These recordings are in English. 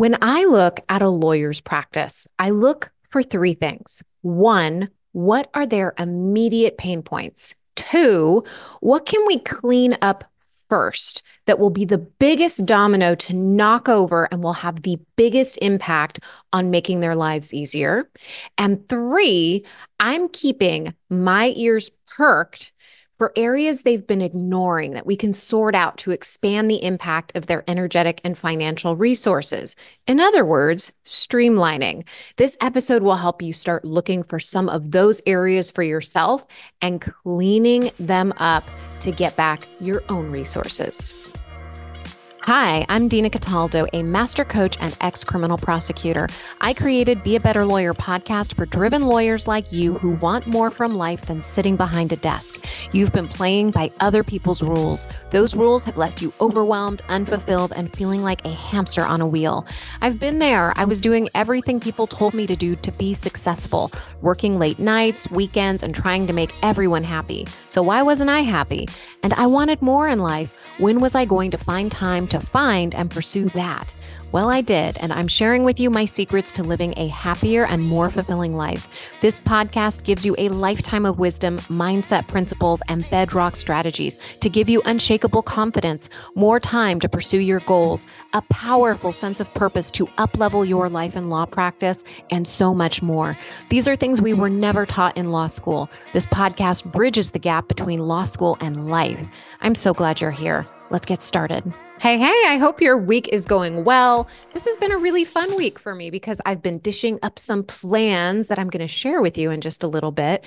When I look at a lawyer's practice, I look for three things. One, what are their immediate pain points? Two, what can we clean up first that will be the biggest domino to knock over and will have the biggest impact on making their lives easier? And three, I'm keeping my ears perked for areas they've been ignoring that we can sort out to expand the impact of their energetic and financial resources. In other words, streamlining. This episode will help you start looking for some of those areas for yourself and cleaning them up to get back your own resources. Hi, I'm Dina Cataldo, a master coach and ex criminal prosecutor. I created Be a Better Lawyer podcast for driven lawyers like you who want more from life than sitting behind a desk. You've been playing by other people's rules. Those rules have left you overwhelmed, unfulfilled, and feeling like a hamster on a wheel. I've been there. I was doing everything people told me to do to be successful, working late nights, weekends, and trying to make everyone happy. So why wasn't I happy? And I wanted more in life. When was I going to find time to find and pursue that? Well, I did, and I'm sharing with you my secrets to living a happier and more fulfilling life. This podcast gives you a lifetime of wisdom, mindset principles, and bedrock strategies to give you unshakable confidence, more time to pursue your goals, a powerful sense of purpose to uplevel your life and law practice, and so much more. These are things we were never taught in law school. This podcast bridges the gap between law school and life. I'm so glad you're here. Let's get started. Hey, hey, I hope your week is going well. This has been a really fun week for me because I've been dishing up some plans that I'm going to share with you in just a little bit.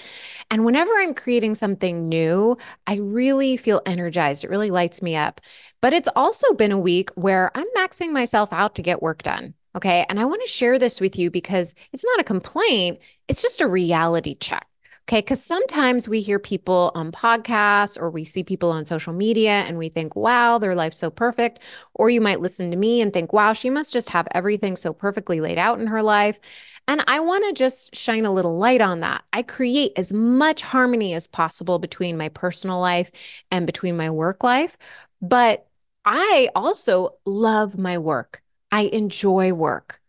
And whenever I'm creating something new, I really feel energized. It really lights me up. But it's also been a week where I'm maxing myself out to get work done. Okay. And I want to share this with you because it's not a complaint, it's just a reality check. Okay. Because sometimes we hear people on podcasts or we see people on social media and we think, wow, their life's so perfect. Or you might listen to me and think, wow, she must just have everything so perfectly laid out in her life. And I want to just shine a little light on that. I create as much harmony as possible between my personal life and between my work life. But I also love my work. I enjoy work.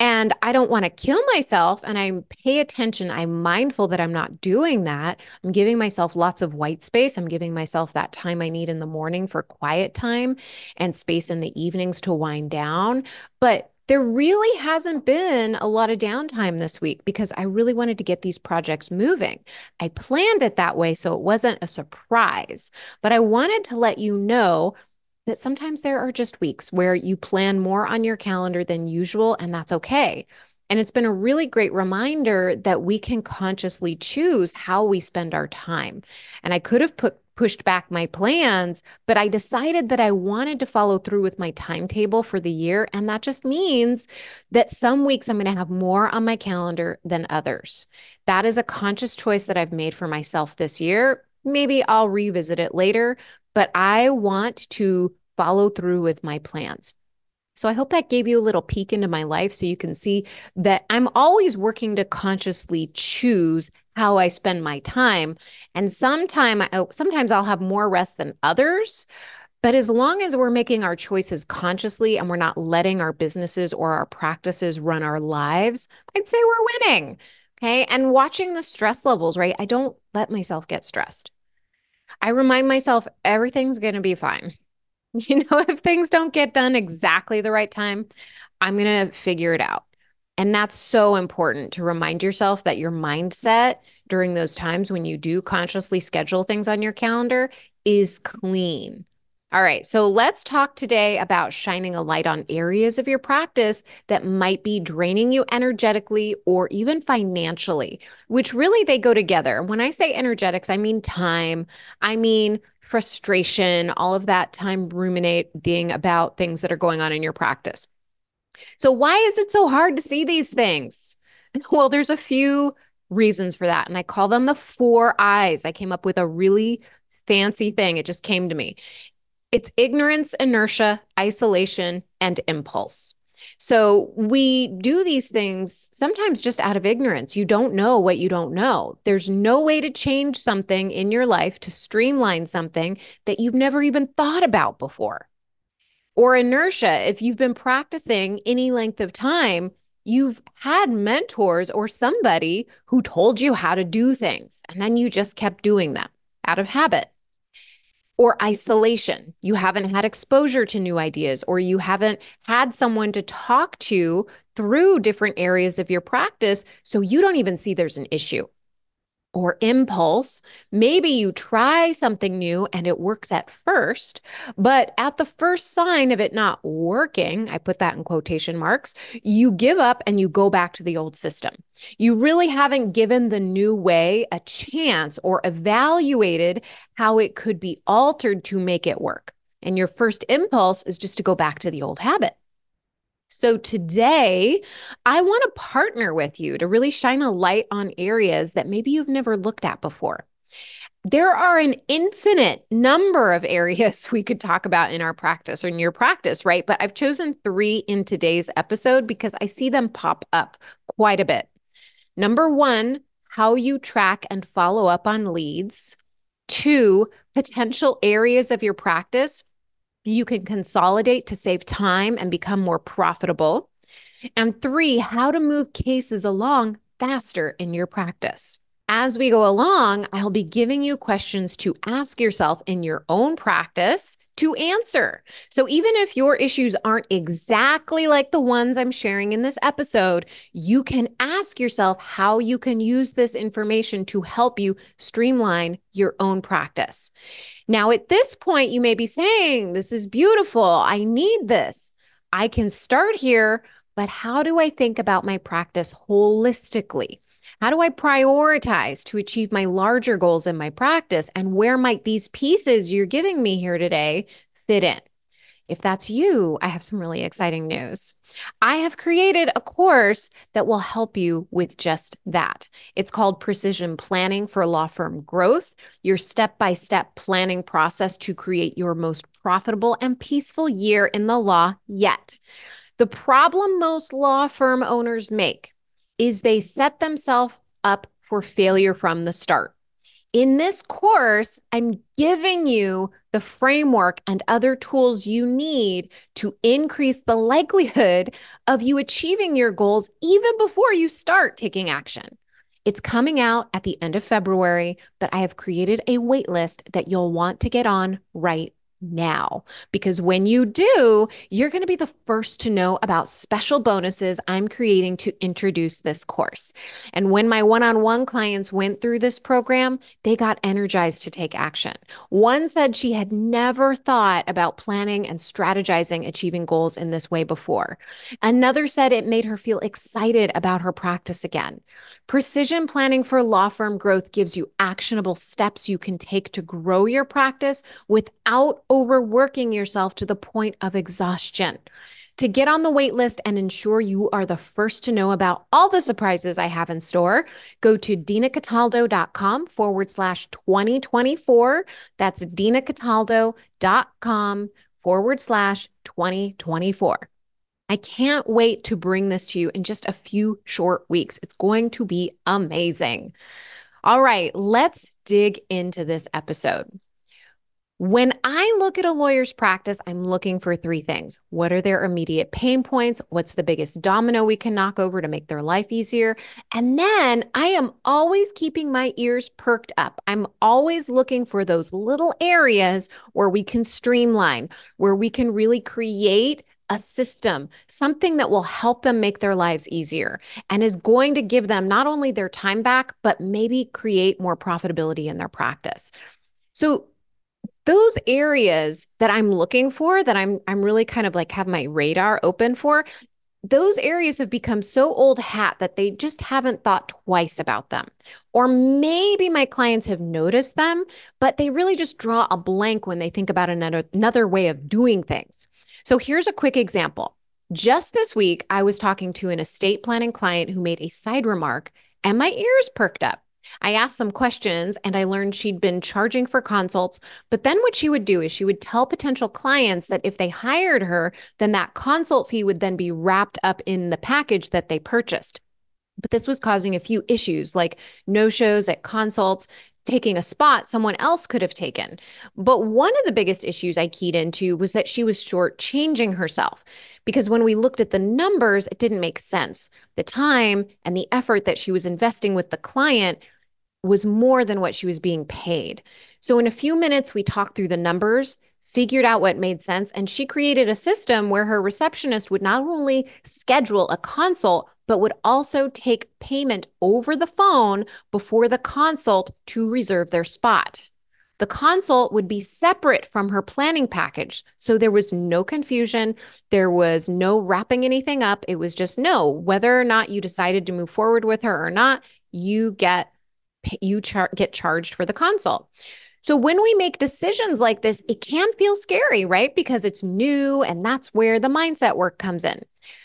And I don't want to kill myself. And I pay attention. I'm mindful that I'm not doing that. I'm giving myself lots of white space. I'm giving myself that time I need in the morning for quiet time and space in the evenings to wind down. But there really hasn't been a lot of downtime this week because I really wanted to get these projects moving. I planned it that way so it wasn't a surprise, but I wanted to let you know that sometimes there are just weeks where you plan more on your calendar than usual, and that's okay. And it's been a really great reminder that we can consciously choose how we spend our time. And I could have put pushed back my plans, but I decided that I wanted to follow through with my timetable for the year. And that just means that some weeks I'm going to have more on my calendar than others. That is a conscious choice that I've made for myself this year. Maybe I'll revisit it later, but I want to follow through with my plans. So I hope that gave you a little peek into my life so you can see that I'm always working to consciously choose how I spend my time. And sometime oh, sometimes I'll have more rest than others. But as long as we're making our choices consciously and we're not letting our businesses or our practices run our lives, I'd say we're winning. Okay. And watching the stress levels, right? I don't let myself get stressed. I remind myself everything's going to be fine. You know, if things don't get done exactly the right time, I'm going to figure it out. And that's so important to remind yourself that your mindset during those times when you do consciously schedule things on your calendar is clean. All right, so let's talk today about shining a light on areas of your practice that might be draining you energetically or even financially, which really they go together. When I say energetics, I mean time, I mean frustration, all of that time ruminating about things that are going on in your practice. So, why is it so hard to see these things? Well, there's a few reasons for that. And I call them the four eyes. I came up with a really fancy thing. It just came to me. It's ignorance, inertia, isolation, and impulse. So we do these things sometimes just out of ignorance. You don't know what you don't know. There's no way to change something in your life to streamline something that you've never even thought about before. Or inertia, if you've been practicing any length of time, you've had mentors or somebody who told you how to do things, and then you just kept doing them out of habit. Or isolation, you haven't had exposure to new ideas, or you haven't had someone to talk to through different areas of your practice, so you don't even see there's an issue or impulse. Maybe you try something new and it works at first, but at the first sign of it not working, I put that in quotation marks, you give up and you go back to the old system. You really haven't given the new way a chance or evaluated how it could be altered to make it work. And your first impulse is just to go back to the old habit. So today, I want to partner with you to really shine a light on areas that maybe you've never looked at before. There are an infinite number of areas we could talk about in our practice or in your practice, right? But I've chosen three in today's episode because I see them pop up quite a bit. Number one, how you track and follow up on leads. Two, potential areas of your practice you can consolidate to save time and become more profitable. And three, how to move cases along faster in your practice. As we go along, I'll be giving you questions to ask yourself in your own practice to answer. So even if your issues aren't exactly like the ones I'm sharing in this episode, you can ask yourself how you can use this information to help you streamline your own practice. Now, at this point, you may be saying, This is beautiful. I need this. I can start here, but how do I think about my practice holistically? How do I prioritize to achieve my larger goals in my practice? And where might these pieces you're giving me here today fit in? If that's you, I have some really exciting news. I have created a course that will help you with just that. It's called Precision Planning for Law Firm Growth, your step by step planning process to create your most profitable and peaceful year in the law yet. The problem most law firm owners make is they set themselves up for failure from the start. In this course, I'm giving you the framework and other tools you need to increase the likelihood of you achieving your goals even before you start taking action. It's coming out at the end of February, but I have created a waitlist that you'll want to get on right now. Because when you do, you're going to be the first to know about special bonuses I'm creating to introduce this course. And when my one on one clients went through this program, they got energized to take action. One said she had never thought about planning and strategizing achieving goals in this way before. Another said it made her feel excited about her practice again. Precision planning for law firm growth gives you actionable steps you can take to grow your practice without overworking yourself to the point of exhaustion. To get on the wait list and ensure you are the first to know about all the surprises I have in store, go to dinacataldo.com forward slash 2024. That's dinacataldo.com forward slash 2024. I can't wait to bring this to you in just a few short weeks. It's going to be amazing. All right, let's dig into this episode. When I look at a lawyer's practice, I'm looking for three things. What are their immediate pain points? What's the biggest domino we can knock over to make their life easier? And then I am always keeping my ears perked up. I'm always looking for those little areas where we can streamline, where we can really create a system, something that will help them make their lives easier and is going to give them not only their time back, but maybe create more profitability in their practice. So, those areas that I'm looking for that I'm I'm really kind of like have my radar open for those areas have become so old hat that they just haven't thought twice about them. Or maybe my clients have noticed them, but they really just draw a blank when they think about another, another way of doing things. So here's a quick example. Just this week, I was talking to an estate planning client who made a side remark, and my ears perked up. I asked some questions and I learned she'd been charging for consults. But then what she would do is she would tell potential clients that if they hired her, then that consult fee would then be wrapped up in the package that they purchased. But this was causing a few issues like no shows at consults, taking a spot someone else could have taken. But one of the biggest issues I keyed into was that she was shortchanging herself because when we looked at the numbers, it didn't make sense. The time and the effort that she was investing with the client was more than what she was being paid. So, in a few minutes, we talked through the numbers, figured out what made sense, and she created a system where her receptionist would not only schedule a consult, but would also take payment over the phone before the consult to reserve their spot. The consult would be separate from her planning package. So there was no confusion. There was no wrapping anything up. It was just no, whether or not you decided to move forward with her or not, you get you char- get charged for the consult. So when we make decisions like this, it can feel scary, right? Because it's new and that's where the mindset work comes in.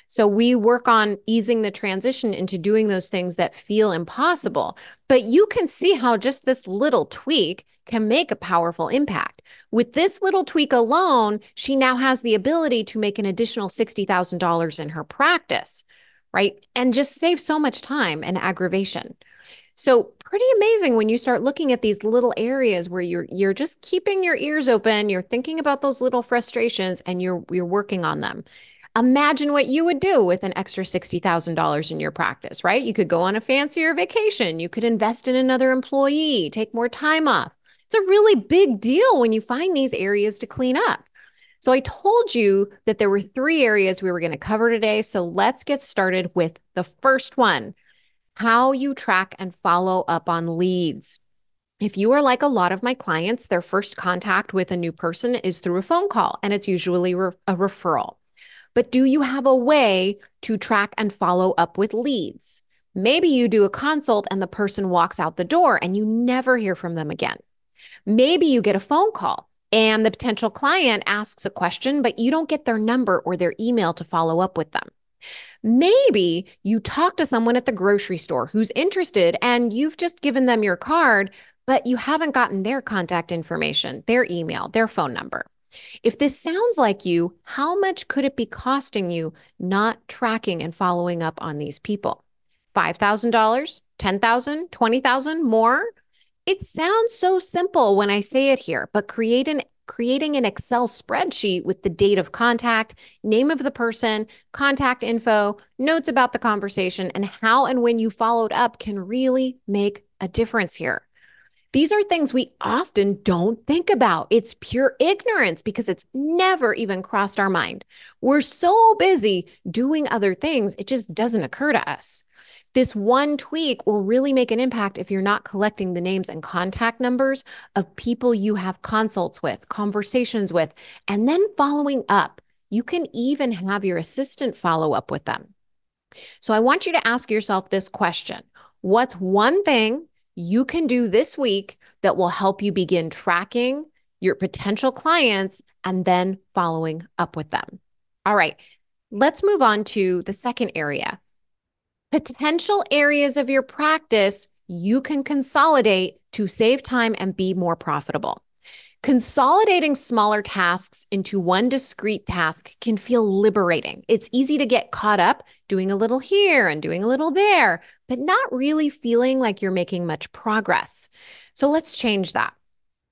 So we work on easing the transition into doing those things that feel impossible. But you can see how just this little tweak can make a powerful impact. With this little tweak alone, she now has the ability to make an additional $60,000 in her practice, right? And just save so much time and aggravation. So pretty amazing when you start looking at these little areas where you're you're just keeping your ears open, you're thinking about those little frustrations and you're you're working on them. Imagine what you would do with an extra $60,000 in your practice, right? You could go on a fancier vacation, you could invest in another employee, take more time off. It's a really big deal when you find these areas to clean up. So I told you that there were three areas we were going to cover today. So let's get started with the first one how you track and follow up on leads. If you are like a lot of my clients, their first contact with a new person is through a phone call, and it's usually re- a referral. But do you have a way to track and follow up with leads? Maybe you do a consult and the person walks out the door and you never hear from them again. Maybe you get a phone call and the potential client asks a question, but you don't get their number or their email to follow up with them. Maybe you talk to someone at the grocery store who's interested and you've just given them your card, but you haven't gotten their contact information, their email, their phone number. If this sounds like you, how much could it be costing you not tracking and following up on these people? $5,000, $10,000, $20,000 more? It sounds so simple when I say it here, but create an creating an Excel spreadsheet with the date of contact, name of the person, contact info, notes about the conversation, and how and when you followed up can really make a difference here. These are things we often don't think about. It's pure ignorance because it's never even crossed our mind. We're so busy doing other things, it just doesn't occur to us. This one tweak will really make an impact if you're not collecting the names and contact numbers of people you have consults with, conversations with, and then following up. You can even have your assistant follow up with them. So I want you to ask yourself this question What's one thing you can do this week that will help you begin tracking your potential clients and then following up with them? All right, let's move on to the second area potential areas of your practice you can consolidate to save time and be more profitable. Consolidating smaller tasks into one discrete task can feel liberating. It's easy to get caught up doing a little here and doing a little there, but not really feeling like you're making much progress. So let's change that.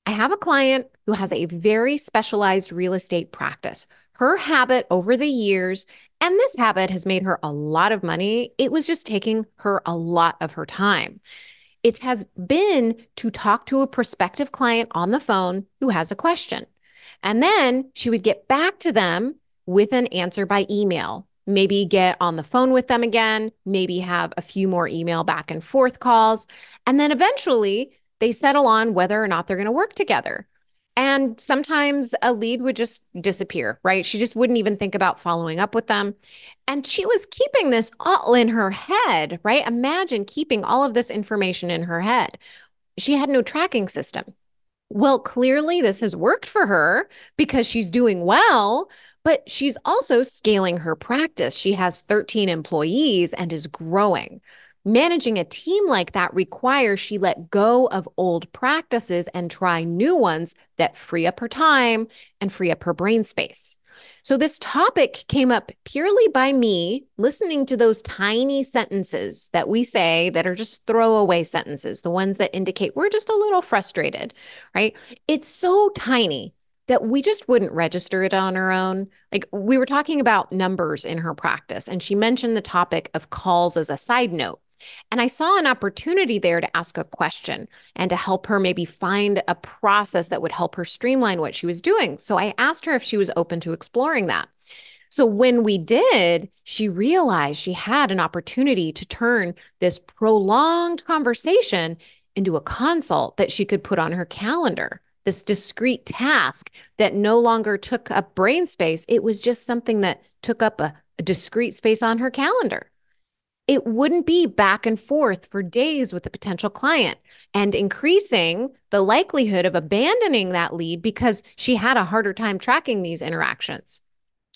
I have a client who has a very specialized real estate practice. Her habit over the years and this habit has made her a lot of money. It was just taking her a lot of her time. It has been to talk to a prospective client on the phone who has a question. And then she would get back to them with an answer by email. Maybe get on the phone with them again, maybe have a few more email back and forth calls. And then eventually they settle on whether or not they're going to work together. And sometimes a lead would just disappear, right? She just wouldn't even think about following up with them. And she was keeping this all in her head, right? Imagine keeping all of this information in her head. She had no tracking system. Well, clearly this has worked for her because she's doing well, but she's also scaling her practice. She has 13 employees and is growing. Managing a team like that requires she let go of old practices and try new ones that free up her time and free up her brain space. So, this topic came up purely by me listening to those tiny sentences that we say that are just throwaway sentences, the ones that indicate we're just a little frustrated, right? It's so tiny that we just wouldn't register it on our own. Like we were talking about numbers in her practice, and she mentioned the topic of calls as a side note. And I saw an opportunity there to ask a question and to help her maybe find a process that would help her streamline what she was doing. So I asked her if she was open to exploring that. So when we did, she realized she had an opportunity to turn this prolonged conversation into a consult that she could put on her calendar this discrete task that no longer took up brain space. It was just something that took up a, a discrete space on her calendar. It wouldn't be back and forth for days with a potential client and increasing the likelihood of abandoning that lead because she had a harder time tracking these interactions.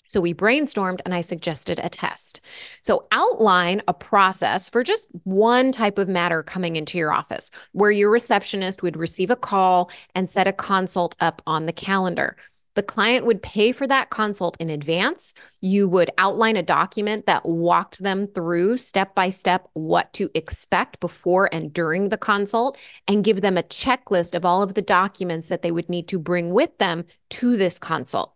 So we brainstormed and I suggested a test. So outline a process for just one type of matter coming into your office where your receptionist would receive a call and set a consult up on the calendar. The client would pay for that consult in advance. You would outline a document that walked them through step by step what to expect before and during the consult and give them a checklist of all of the documents that they would need to bring with them to this consult.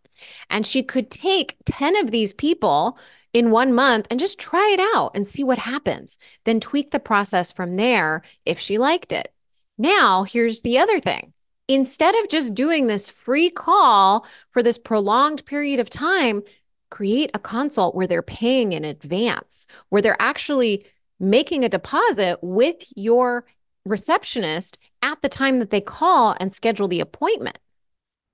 And she could take 10 of these people in one month and just try it out and see what happens, then tweak the process from there if she liked it. Now, here's the other thing. Instead of just doing this free call for this prolonged period of time, create a consult where they're paying in advance, where they're actually making a deposit with your receptionist at the time that they call and schedule the appointment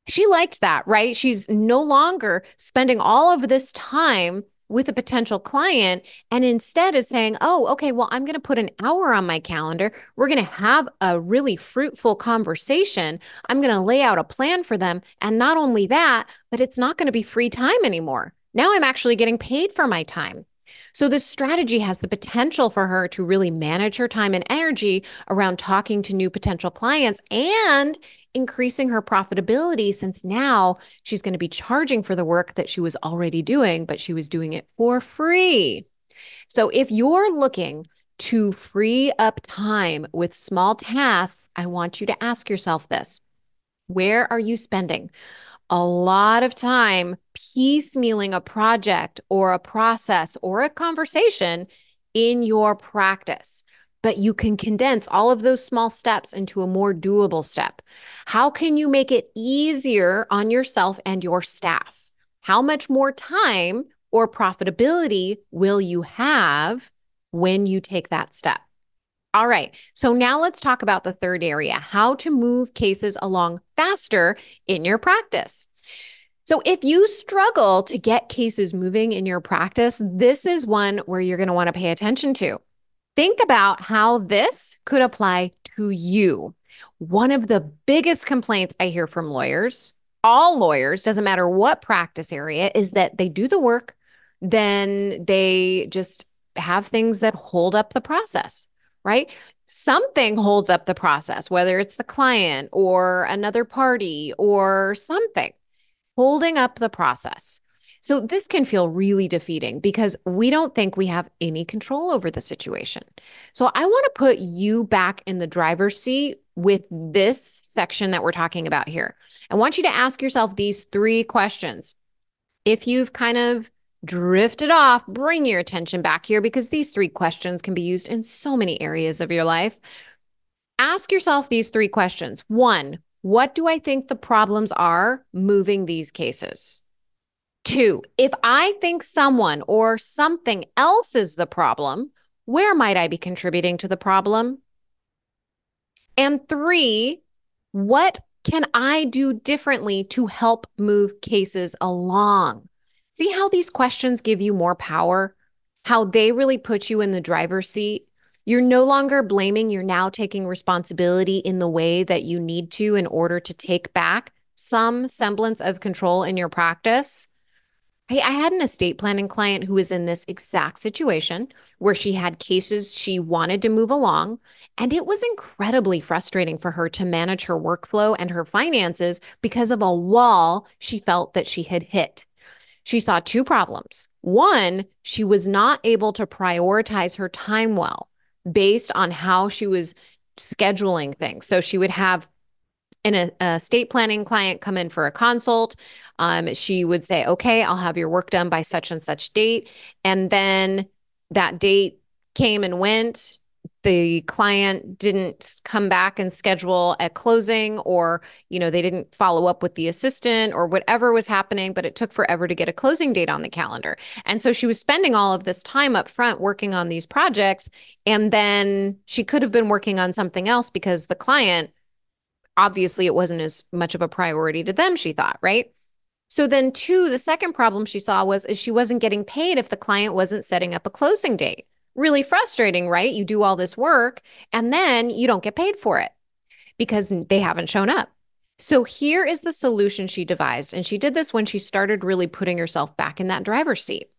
she liked that, right? She's no longer spending all of this time with a potential client and instead is saying, oh, okay, well, I'm going to put an hour on my calendar. We're going to have a really fruitful conversation. I'm going to lay out a plan for them. And not only that, but it's not going to be free time anymore. Now I'm actually getting paid for my time. So, this strategy has the potential for her to really manage her time and energy around talking to new potential clients and increasing her profitability since now she's going to be charging for the work that she was already doing, but she was doing it for free. So, if you're looking to free up time with small tasks, I want you to ask yourself this Where are you spending? A lot of time piecemealing a project or a process or a conversation in your practice. But you can condense all of those small steps into a more doable step. How can you make it easier on yourself and your staff? How much more time or profitability will you have when you take that step? All right. So now let's talk about the third area how to move cases along faster in your practice. So, if you struggle to get cases moving in your practice, this is one where you're going to want to pay attention to. Think about how this could apply to you. One of the biggest complaints I hear from lawyers, all lawyers, doesn't matter what practice area, is that they do the work, then they just have things that hold up the process right? Something holds up the process, whether it's the client or another party or something holding up the process. So, this can feel really defeating because we don't think we have any control over the situation. So, I want to put you back in the driver's seat with this section that we're talking about here. I want you to ask yourself these three questions. If you've kind of drifted off, bring your attention back here because these three questions can be used in so many areas of your life. Ask yourself these three questions. One, what do I think the problems are moving these cases? Two, if I think someone or something else is the problem, where might I be contributing to the problem? And three, what can I do differently to help move cases along? See how these questions give you more power? How they really put you in the driver's seat? You're no longer blaming, you're now taking responsibility in the way that you need to in order to take back some semblance of control in your practice. I, I had an estate planning client who was in this exact situation where she had cases she wanted to move along. And it was incredibly frustrating for her to manage her workflow and her finances because of a wall she felt that she had hit. She saw two problems. One, she was not able to prioritize her time well based on how she was scheduling things. So she would have an estate planning client come in for a consult. Um, she would say, okay, I'll have your work done by such and such date. And then that date came and went. The client didn't come back and schedule a closing, or you know, they didn't follow up with the assistant or whatever was happening, but it took forever to get a closing date on the calendar. And so she was spending all of this time up front working on these projects. And then she could have been working on something else because the client obviously it wasn't as much of a priority to them, she thought, right? So then two, the second problem she saw was is she wasn't getting paid if the client wasn't setting up a closing date. Really frustrating, right? You do all this work and then you don't get paid for it because they haven't shown up. So here is the solution she devised. And she did this when she started really putting herself back in that driver's seat.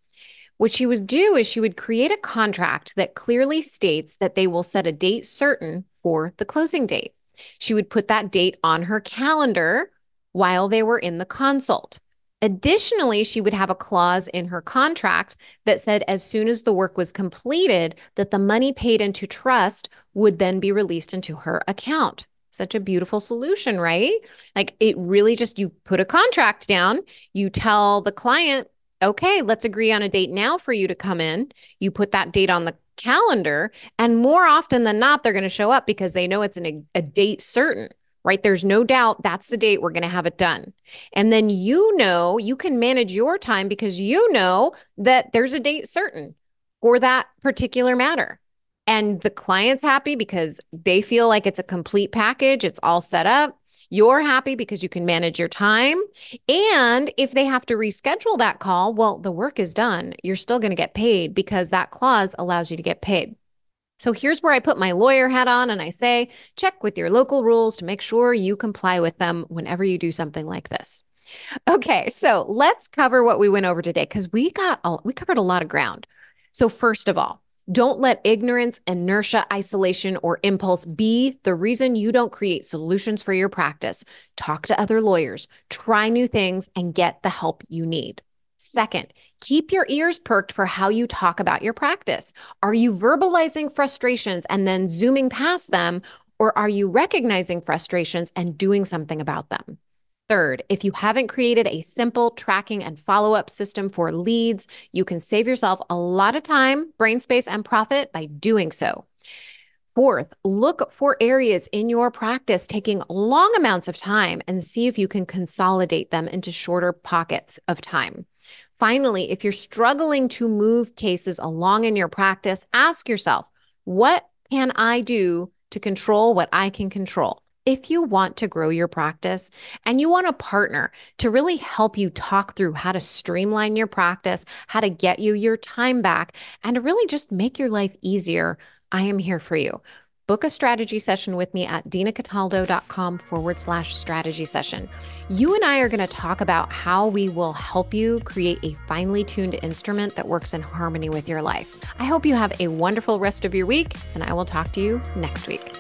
What she would do is she would create a contract that clearly states that they will set a date certain for the closing date. She would put that date on her calendar while they were in the consult. Additionally, she would have a clause in her contract that said as soon as the work was completed that the money paid into trust would then be released into her account. Such a beautiful solution, right? Like it really just you put a contract down, you tell the client, "Okay, let's agree on a date now for you to come in." You put that date on the calendar. And more often than not, they're going to show up because they know it's an, a date certain, right? There's no doubt that's the date we're going to have it done. And then you know, you can manage your time because you know that there's a date certain for that particular matter. And the client's happy because they feel like it's a complete package, it's all set up. You're happy because you can manage your time. And if they have to reschedule that call, well, the work is done. You're still going to get paid because that clause allows you to get paid. So here's where I put my lawyer hat on and I say, check with your local rules to make sure you comply with them whenever you do something like this. Okay, so let's cover what we went over today because we got a, we covered a lot of ground. So first of all, don't let ignorance, inertia, isolation, or impulse be the reason you don't create solutions for your practice. Talk to other lawyers, try new things, and get the help you need. Second, keep your ears perked for how you talk about your practice. Are you verbalizing frustrations and then zooming past them, or are you recognizing frustrations and doing something about them? Third, if you haven't created a simple tracking and follow up system for leads, you can save yourself a lot of time, brain space, and profit by doing so. Fourth, look for areas in your practice taking long amounts of time and see if you can consolidate them into shorter pockets of time. Finally, if you're struggling to move cases along in your practice, ask yourself, what can I do to control what I can control? if you want to grow your practice and you want a partner to really help you talk through how to streamline your practice, how to get you your time back, and to really just make your life easier, I am here for you. Book a strategy session with me at dinacataldo.com forward slash strategy session. You and I are going to talk about how we will help you create a finely tuned instrument that works in harmony with your life. I hope you have a wonderful rest of your week, and I will talk to you next week.